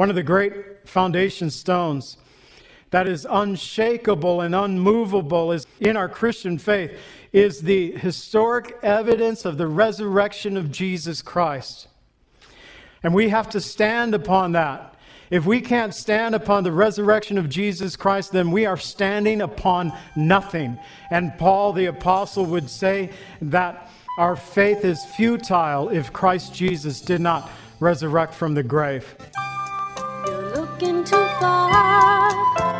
One of the great foundation stones that is unshakable and unmovable is in our Christian faith is the historic evidence of the resurrection of Jesus Christ. And we have to stand upon that. If we can't stand upon the resurrection of Jesus Christ, then we are standing upon nothing. And Paul the Apostle would say that our faith is futile if Christ Jesus did not resurrect from the grave. Looking too far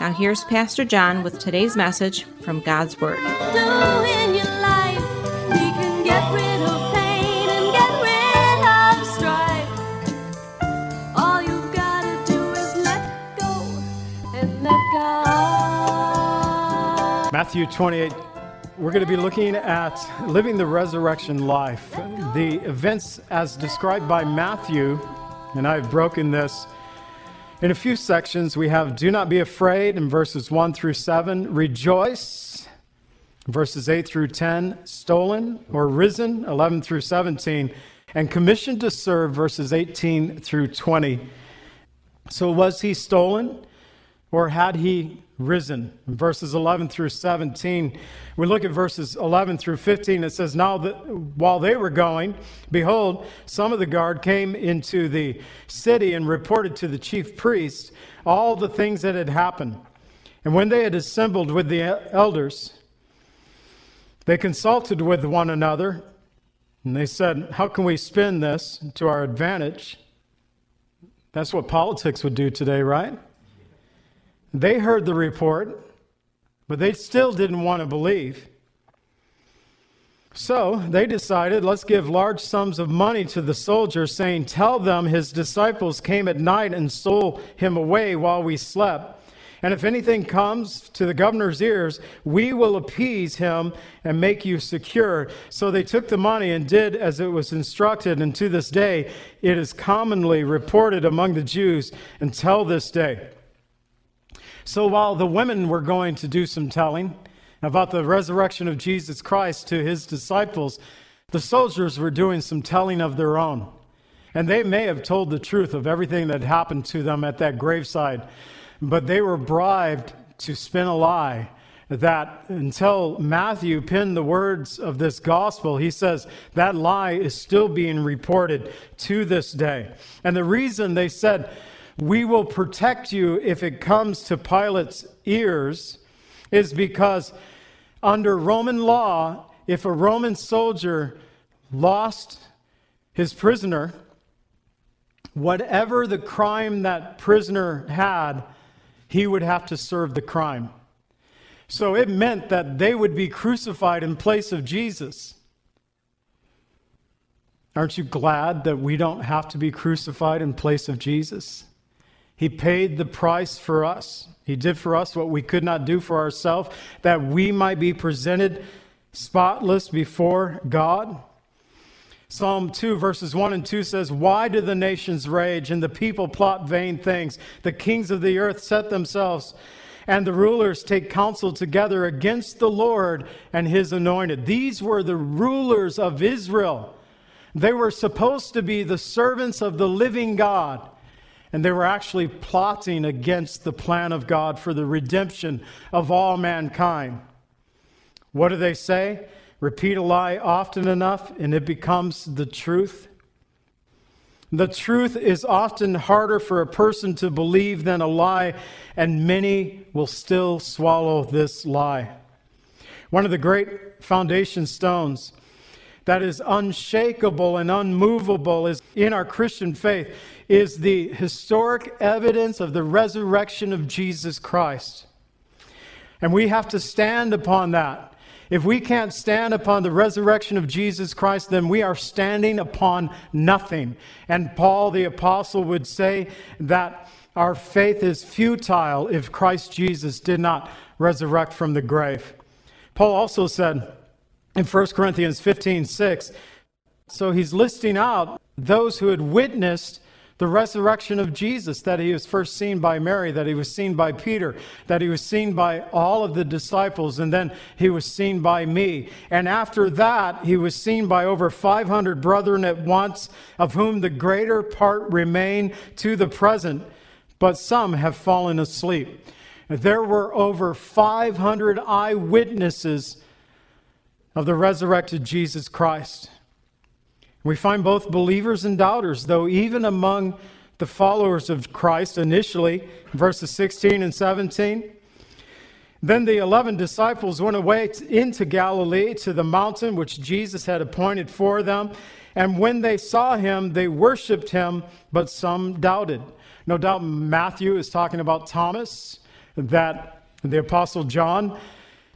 Now, here's Pastor John with today's message from God's Word. do in your life. We can get rid of pain and get rid of strife. All you've gotta do is let go and let God. Matthew 28. We're going to be looking at living the resurrection life. The events as described by Matthew, and I've broken this in a few sections. We have do not be afraid in verses 1 through 7, rejoice, verses 8 through 10, stolen or risen, 11 through 17, and commissioned to serve, verses 18 through 20. So, was he stolen or had he risen? In verses 11 through 17, we look at verses 11 through 15. It says, Now that while they were going, behold, some of the guard came into the city and reported to the chief priest all the things that had happened. And when they had assembled with the elders, they consulted with one another, and they said, How can we spin this to our advantage? That's what politics would do today, right? They heard the report, but they still didn't want to believe. So they decided, let's give large sums of money to the soldiers, saying, Tell them his disciples came at night and stole him away while we slept. And if anything comes to the governor's ears, we will appease him and make you secure. So they took the money and did as it was instructed. And to this day, it is commonly reported among the Jews until this day. So while the women were going to do some telling about the resurrection of Jesus Christ to his disciples, the soldiers were doing some telling of their own. And they may have told the truth of everything that happened to them at that graveside, but they were bribed to spin a lie that until Matthew penned the words of this gospel, he says that lie is still being reported to this day. And the reason they said, we will protect you if it comes to Pilate's ears is because under Roman law, if a Roman soldier lost his prisoner, whatever the crime that prisoner had, he would have to serve the crime. So it meant that they would be crucified in place of Jesus. Aren't you glad that we don't have to be crucified in place of Jesus? He paid the price for us. He did for us what we could not do for ourselves, that we might be presented spotless before God. Psalm 2, verses 1 and 2 says, Why do the nations rage and the people plot vain things? The kings of the earth set themselves, and the rulers take counsel together against the Lord and his anointed. These were the rulers of Israel. They were supposed to be the servants of the living God. And they were actually plotting against the plan of God for the redemption of all mankind. What do they say? Repeat a lie often enough, and it becomes the truth. The truth is often harder for a person to believe than a lie, and many will still swallow this lie. One of the great foundation stones that is unshakable and unmovable is in our Christian faith is the historic evidence of the resurrection of Jesus Christ. And we have to stand upon that. If we can't stand upon the resurrection of Jesus Christ, then we are standing upon nothing. And Paul the Apostle would say that our faith is futile if Christ Jesus did not resurrect from the grave. Paul also said in 1 Corinthians 15 6, so he's listing out those who had witnessed the resurrection of Jesus, that he was first seen by Mary, that he was seen by Peter, that he was seen by all of the disciples, and then he was seen by me. And after that, he was seen by over 500 brethren at once, of whom the greater part remain to the present, but some have fallen asleep. There were over 500 eyewitnesses of the resurrected Jesus Christ. We find both believers and doubters, though, even among the followers of Christ initially, verses 16 and 17. Then the 11 disciples went away into Galilee to the mountain which Jesus had appointed for them. And when they saw him, they worshiped him, but some doubted. No doubt Matthew is talking about Thomas, that the Apostle John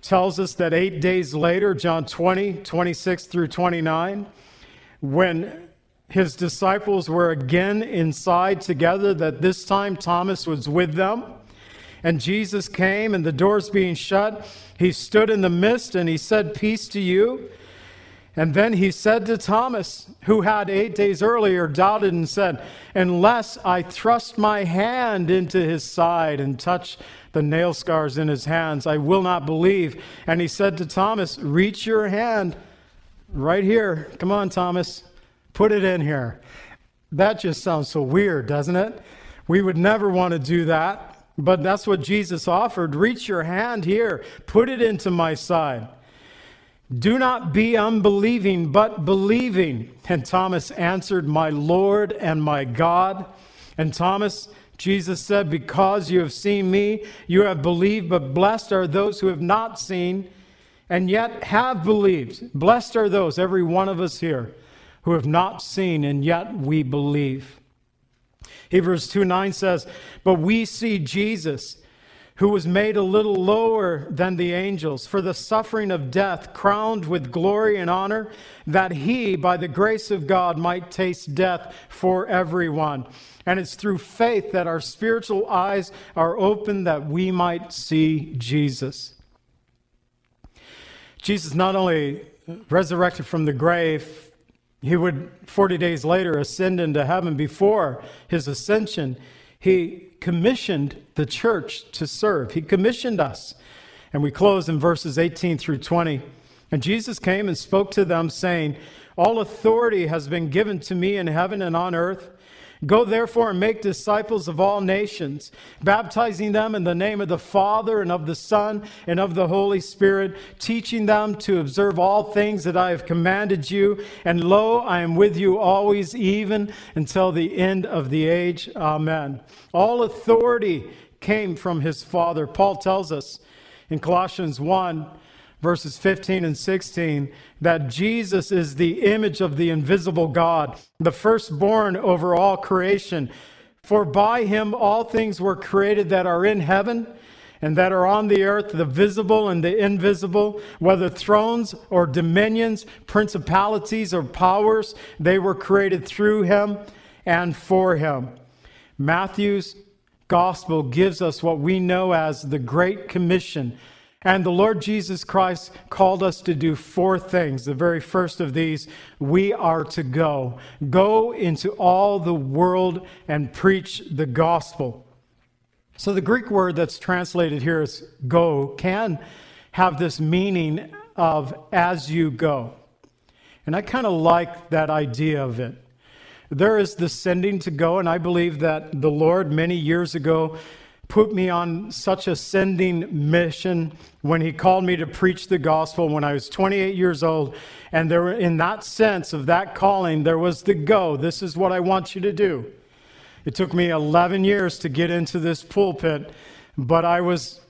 tells us that eight days later, John 20, 26 through 29, when his disciples were again inside together, that this time Thomas was with them. And Jesus came, and the doors being shut, he stood in the midst and he said, Peace to you. And then he said to Thomas, who had eight days earlier doubted and said, Unless I thrust my hand into his side and touch the nail scars in his hands, I will not believe. And he said to Thomas, Reach your hand right here. Come on, Thomas. Put it in here. That just sounds so weird, doesn't it? We would never want to do that, but that's what Jesus offered. Reach your hand here, put it into my side. Do not be unbelieving, but believing. And Thomas answered, My Lord and my God. And Thomas, Jesus said, Because you have seen me, you have believed, but blessed are those who have not seen and yet have believed. Blessed are those, every one of us here, who have not seen and yet we believe. Hebrews 2 9 says, But we see Jesus, who was made a little lower than the angels, for the suffering of death, crowned with glory and honor, that he, by the grace of God, might taste death for everyone. And it's through faith that our spiritual eyes are open that we might see Jesus. Jesus not only resurrected from the grave, he would 40 days later ascend into heaven. Before his ascension, he commissioned the church to serve. He commissioned us. And we close in verses 18 through 20. And Jesus came and spoke to them, saying, All authority has been given to me in heaven and on earth. Go therefore and make disciples of all nations, baptizing them in the name of the Father and of the Son and of the Holy Spirit, teaching them to observe all things that I have commanded you. And lo, I am with you always, even until the end of the age. Amen. All authority came from his Father. Paul tells us in Colossians 1 verses 15 and 16, that Jesus is the image of the invisible God, the firstborn over all creation. For by him all things were created that are in heaven and that are on the earth, the visible and the invisible, whether thrones or dominions, principalities or powers, they were created through him and for him. Matthew's gospel gives us what we know as the Great Commission and the Lord Jesus Christ called us to do four things. The very first of these, we are to go. Go into all the world and preach the gospel. So the Greek word that's translated here as go can have this meaning of as you go. And I kind of like that idea of it. There is the sending to go, and I believe that the Lord many years ago put me on such a sending mission when he called me to preach the gospel when I was 28 years old. And there, in that sense of that calling, there was the go. This is what I want you to do. It took me 11 years to get into this pulpit, but I was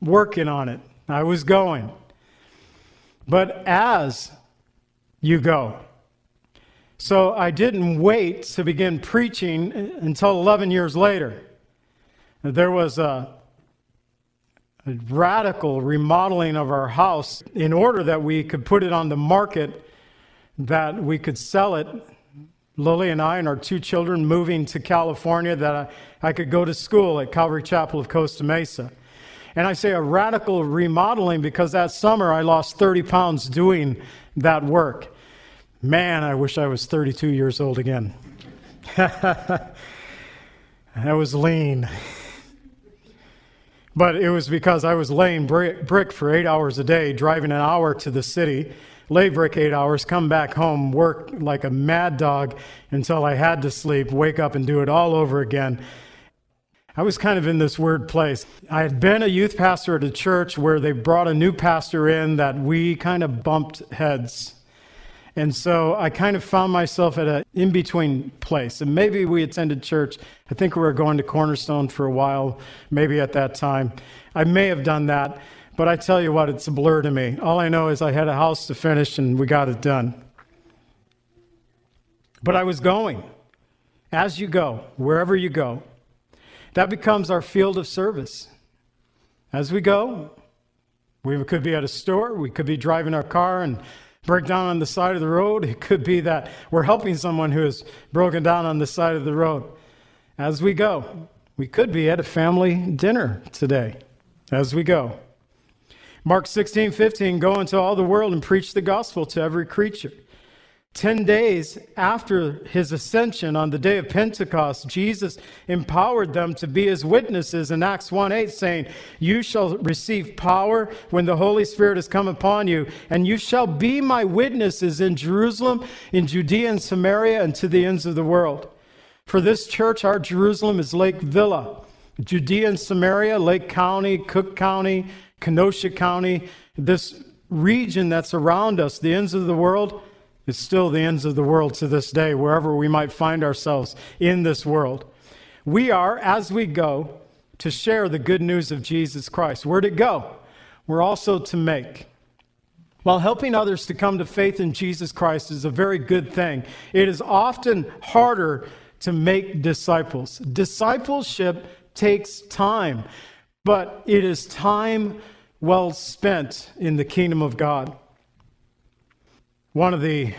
working on it. I was going. but as you go. So I didn't wait to begin preaching until 11 years later. There was a, a, radical remodeling of our house in order that we could put it on the market, that we could sell it. Lily and I and our two children moving to California, that I, I could go to school at Calvary Chapel of Costa Mesa. And I say a radical remodeling because that summer I lost 30 pounds doing that work. Man, I wish I was 32 years old again. I was lean. But it was because I was laying brick for eight hours a day, driving an hour to the city, lay brick eight hours, come back home, work like a mad dog until I had to sleep, wake up and do it all over again. I was kind of in this weird place. I had been a youth pastor at a church where they brought a new pastor in that we kind of bumped heads. And so I kind of found myself at an in between place. And maybe we attended church. I think we were going to Cornerstone for a while, maybe at that time. I may have done that. But I tell you what, it's a blur to me. All I know is I had a house to finish and we got it done. But I was going. As you go, wherever you go, that becomes our field of service. As we go, we could be at a store, we could be driving our car and break down on the side of the road. It could be that we're helping someone who is broken down on the side of the road. As we go, we could be at a family dinner today. As we go. Mark 16, 15, go into all the world and preach the gospel to every creature. Ten days after his ascension on the day of Pentecost, Jesus empowered them to be his witnesses in Acts 1 8, saying, You shall receive power when the Holy Spirit has come upon you, and you shall be my witnesses in Jerusalem, in Judea and Samaria, and to the ends of the world. For this church, our Jerusalem is Lake Villa. Judea and Samaria, Lake County, Cook County, Kenosha County, this region that's around us, the ends of the world is still the ends of the world to this day, wherever we might find ourselves in this world. We are, as we go, to share the good news of Jesus Christ. We're to go, we're also to make. While helping others to come to faith in Jesus Christ is a very good thing, it is often harder to make disciples. Discipleship takes time, but it is time well spent in the kingdom of God. One of the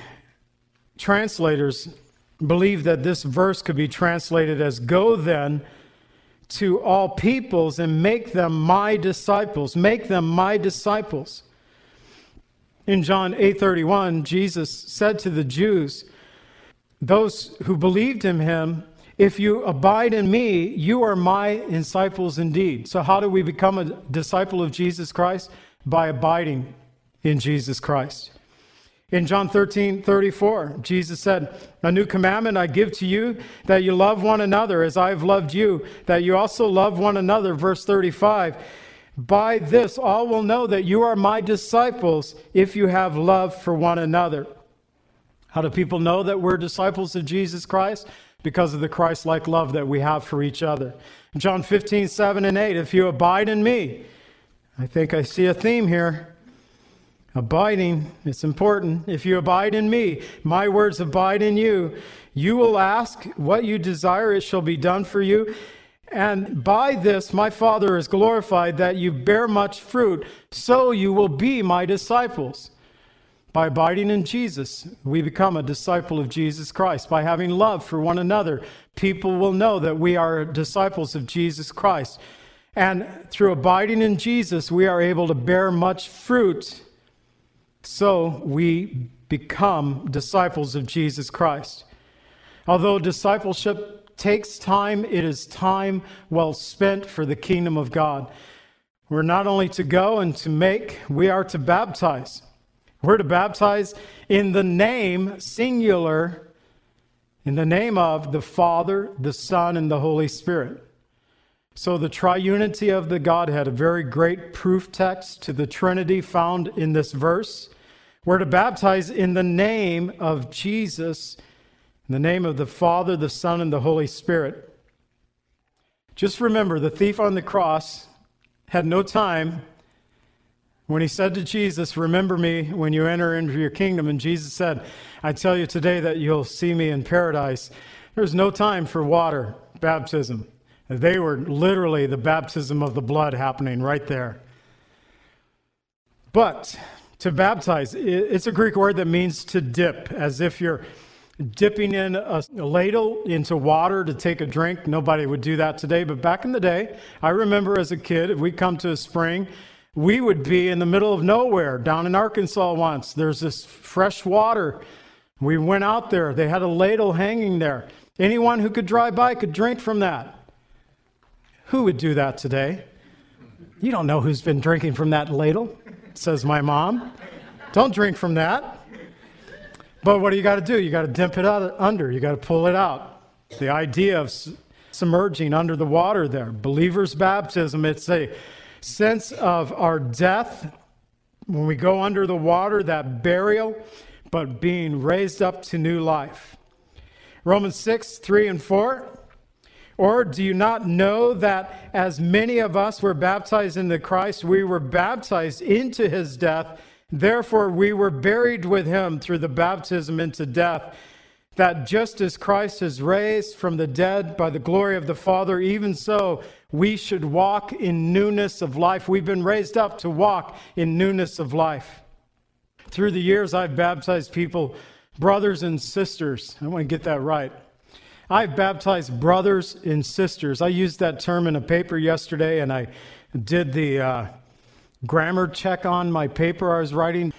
translators believed that this verse could be translated as Go then to all peoples and make them my disciples. Make them my disciples. In John 8:31, Jesus said to the Jews, those who believed in him, if you abide in me, you are my disciples indeed. So how do we become a disciple of Jesus Christ? By abiding in Jesus Christ. In John 13, 34, Jesus said, A new commandment I give to you, that you love one another as I have loved you, that you also love one another. Verse 35, By this all will know that you are my disciples if you have love for one another. How do people know that we're disciples of Jesus Christ? Because of the Christ like love that we have for each other. John 15, 7 and 8, If you abide in me, I think I see a theme here. Abiding, it's important. If you abide in me, my words abide in you, you will ask what you desire, it shall be done for you. And by this my Father is glorified that you bear much fruit, so you will be my disciples. By abiding in Jesus, we become a disciple of Jesus Christ. By having love for one another, people will know that we are disciples of Jesus Christ. And through abiding in Jesus, we are able to bear much fruit so we become disciples of Jesus Christ. Although discipleship takes time, it is time well spent for the kingdom of God. We're not only to go and to make, we are to baptize. We're to baptize in the name, singular, in the name of the Father, the Son, and the Holy Spirit. So, the triunity of the Godhead, a very great proof text to the Trinity found in this verse. We're to baptize in the name of Jesus, in the name of the Father, the Son, and the Holy Spirit. Just remember the thief on the cross had no time When he said to Jesus, Remember me when you enter into your kingdom, and Jesus said, I tell you today that you'll see me in paradise, there's no time for water baptism. They were literally the baptism of the blood happening right there. But to baptize, it's a Greek word that means to dip, as if you're dipping in a, ladle into water to take a drink. Nobody would do that today, but back in the day, I remember as a kid, if we come to a spring, we would be in the middle of nowhere down in Arkansas once. There's this fresh water. We went out there, they had a ladle hanging there. Anyone who could drive by could drink from that. Who would do that today? You don't know who's been drinking from that ladle, says my mom. Don't drink from that. But what do you got to do? You got to dip it out under. You got to pull it out. The idea of submerging under the water there. Believer's baptism, it's a sense of our death when we go under the water, that burial, but being raised up to new life. Romans 6, 3 and 4. Or do you not know that as many of us were baptized into Christ, we were baptized into his death? Therefore, we were buried with him through the baptism into death, that just as Christ is raised from the dead by the glory of the Father, even so we should walk in newness of life. We've been raised up to walk in newness of life. Through the years, I've baptized people, brothers and sisters. I want to get that right. I've baptized brothers and sisters. I used that term in a paper yesterday, and I did the. Uh, grammar check on my paper I was writing,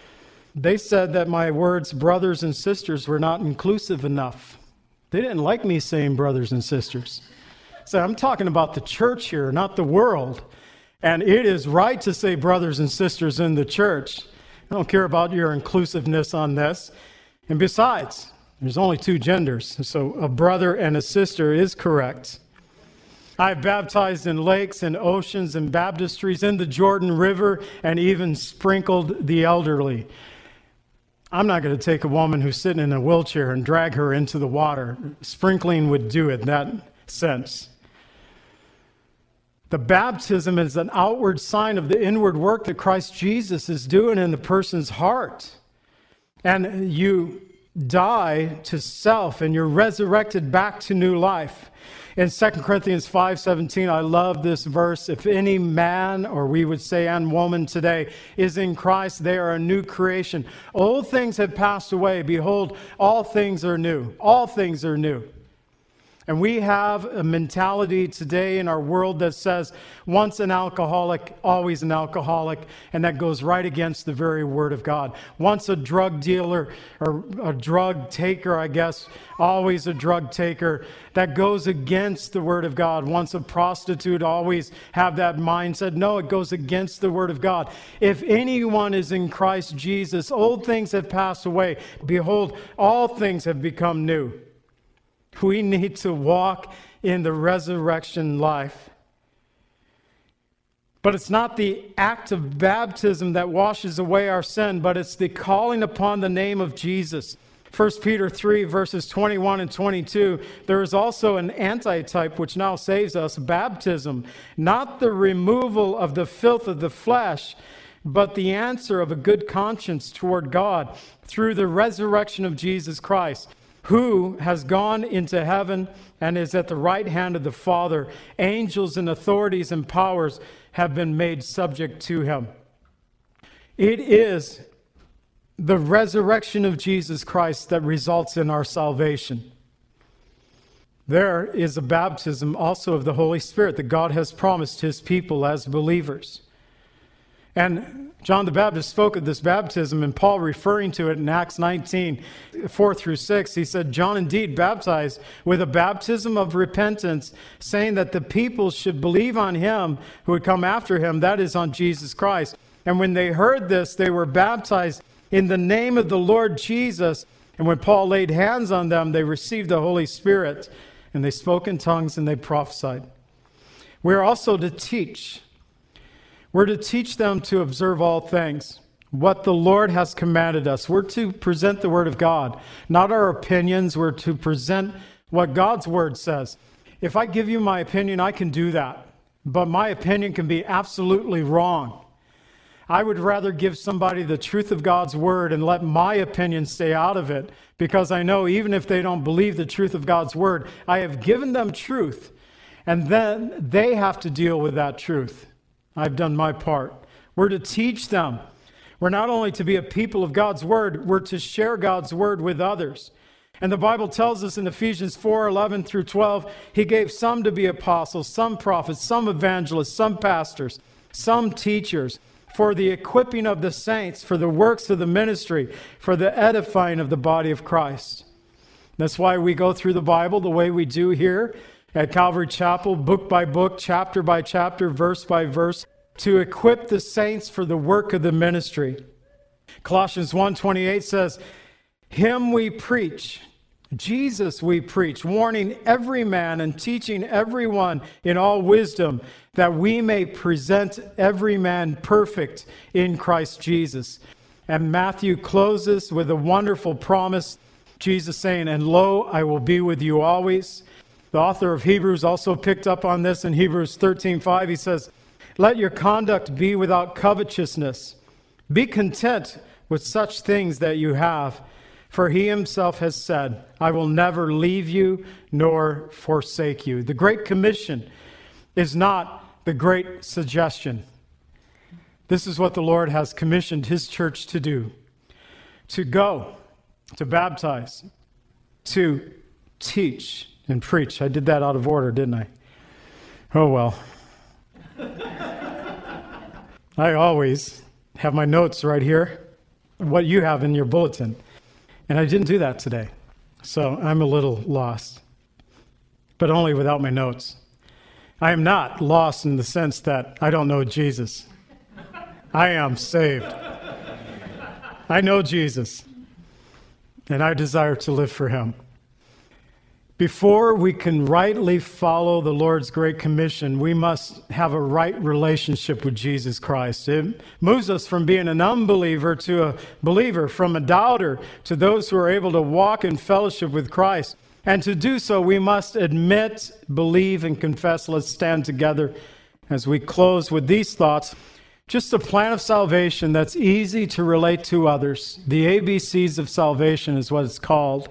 they said that my words, brothers and sisters, were not inclusive enough. They didn't like me saying brothers and sisters. So I'm talking about the church here, not the world. And it is right to say brothers and sisters in the church. I don't care about your inclusiveness on this. And besides, there's only two genders, so a brother and a sister is correct. I've baptized in lakes and oceans and baptistries in the Jordan River and even sprinkled the elderly. I'm not going to take a woman who's sitting in a wheelchair and drag her into the water. Sprinkling would do it in that sense. The baptism is an outward sign of the inward work that Christ Jesus is doing in the person's heart. And you die to self and you're resurrected back to new life. In 2 Corinthians 5:17, I love this verse. If any man, or we would say and woman today, is in Christ, they are a new creation. Old things have passed away. Behold, all things are new. All things are new. And we have a mentality today in our world that says, once an alcoholic, always an alcoholic, and that goes right against the very word of God. Once a drug dealer or a drug taker, I guess, always a drug taker. That goes against the word of God. Once a prostitute, always have that mindset. No, it goes against the word of God. If anyone is in Christ Jesus, old things have passed away. Behold, all things have become new. We need to walk in the resurrection life. But it's not the act of baptism that washes away our sin, but it's the calling upon the name of Jesus. 1 Peter 3, verses 21 and 22, there is also an antitype which now saves us baptism, not the removal of the filth of the flesh, but the answer of a good conscience toward God through the resurrection of Jesus Christ who has gone into heaven and is at the right hand of the Father. Angels and authorities and powers have been made subject to him. It is the resurrection of Jesus Christ that results in our salvation. There is a baptism also of the Holy Spirit that God has promised his people as believers. And John the Baptist spoke of this baptism, and Paul, referring to it in Acts 19, 4 through 6, he said, John indeed baptized with a baptism of repentance, saying that the people should believe on him who would come after him, that is, on Jesus Christ. And when they heard this, they were baptized in the name of the Lord Jesus. And when Paul laid hands on them, they received the Holy Spirit, and they spoke in tongues and they prophesied. We are also to teach we're to teach them to observe all things, what the Lord has commanded us. We're to present the Word of God, not our opinions. We're to present what God's Word says. If I give you my opinion, I can do that, but my opinion can be absolutely wrong. I would rather give somebody the truth of God's word and let my opinion stay out of it because I know even if they don't believe the truth of God's word, I have given them truth and then they have to deal with that truth. I've done my part. We're to teach them. We're not only to be a people of God's word, we're to share God's word with others. And the Bible tells us in Ephesians 4 11 through 12, He gave some to be apostles, some prophets, some evangelists, some pastors, some teachers, for the equipping of the saints, for the works of the ministry, for the edifying of the body of Christ. That's why we go through the Bible the way we do here at Calvary Chapel, book by book, chapter by chapter, verse by verse, to equip the saints for the work of the ministry. Colossians 1:28 says, him we preach, Jesus we preach, warning every man and teaching everyone in all wisdom, that we may present every man perfect in Christ Jesus. And Matthew closes with a wonderful promise Jesus saying, And lo, I will be with you always. The author of Hebrews also picked up on this in Hebrews 13:5. He says, Let your conduct be without covetousness. Be content with such things that you have for he himself has said, I will never leave you nor forsake you. The Great Commission is not the great suggestion. This is what the Lord has commissioned his church to do to go, to baptize, to teach and preach. I did that out of order, didn't I? Oh well. I always have my notes right here, what you have in your bulletin. And I didn't do that today. So I'm a little lost, but only without my notes. I am not lost in the sense that I don't know Jesus. I am saved. I know Jesus, and I desire to live for him. Before we can rightly follow the Lord's Great Commission, we must have a right relationship with Jesus Christ. It moves us from being an unbeliever to a believer, from a doubter to those who are able to walk in fellowship with Christ. And to do so, we must admit, believe, and confess. Let's stand together as we close with these thoughts. Just a plan of salvation that's easy to relate to others. The ABCs of salvation is what it's called.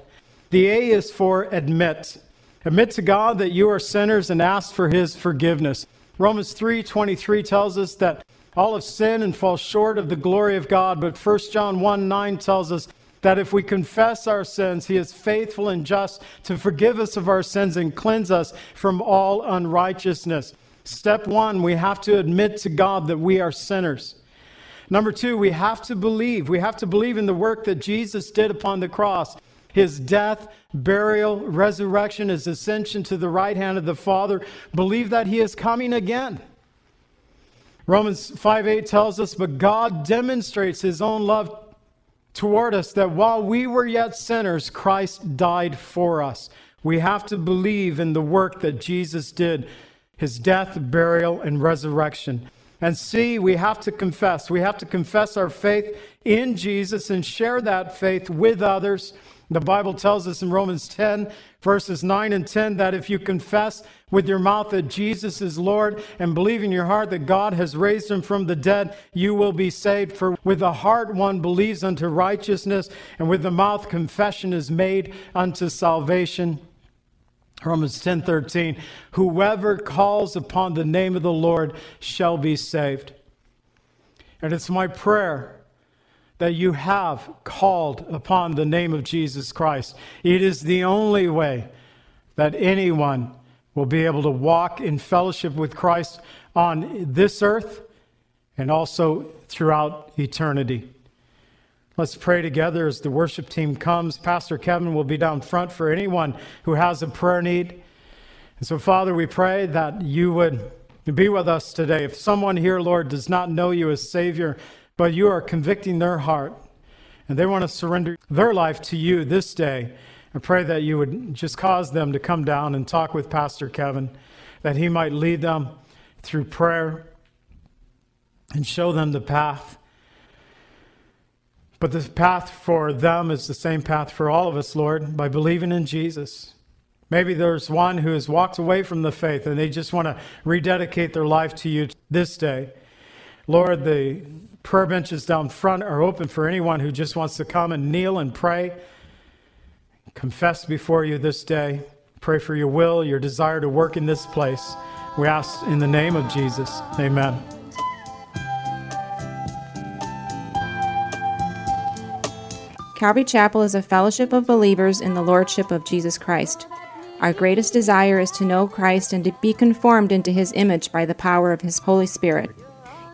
The A is for admit. Admit to God that you are sinners and ask for his forgiveness. Romans 3:23 tells us that all have sinned and fall short of the glory of God, but 1 John 1 9 tells us that if we confess our sins, he is faithful and just to forgive us of our sins and cleanse us from all unrighteousness. Step one, we have to admit to God that we are sinners. Number two, we have to believe. We have to believe in the work that Jesus did upon the cross his death, burial, resurrection, his ascension to the right hand of the Father, believe that he is coming again. Romans 5 8 tells us, But God demonstrates his own love toward us that while we were yet sinners, Christ died for us. We have to believe in the work that Jesus did, his death, burial, and resurrection. And see, we have to confess. We have to confess our faith in Jesus and share that faith with others the Bible tells us in Romans 10, verses 9 and 10, that if you confess with your mouth that Jesus is Lord and believe in your heart that God has raised him from the dead, you will be saved. For with the heart one believes unto righteousness, and with the mouth confession is made unto salvation. Romans 10:13 Whoever calls upon the name of the Lord shall be saved. And it's my prayer that you have called upon the name of Jesus Christ. It is the only way that anyone will be able to walk in fellowship with Christ on this earth and also throughout eternity. Let's pray together as the worship team comes. Pastor Kevin will be down front for anyone who has a prayer need. And so, Father, we pray that you would be with us today. If someone here, Lord, does not know you as Savior, but you are convicting their heart and they want to surrender their life to you this day. I pray that you would just cause them to come down and talk with Pastor Kevin, that he might lead them through prayer and show them the path. But the path for them is the same path for all of us, Lord, by believing in Jesus. Maybe there's one who has walked away from the faith and they just want to rededicate their life to you this day. Lord, the prayer benches down front are open for anyone who just wants to come and kneel and pray, confess before you this day, pray for your will, your desire to work in this place. We ask in the name of Jesus. Amen. Calvary Chapel is a fellowship of believers in the Lordship of Jesus Christ. Our greatest desire is to know Christ and to be conformed into his image by the power of his Holy Spirit.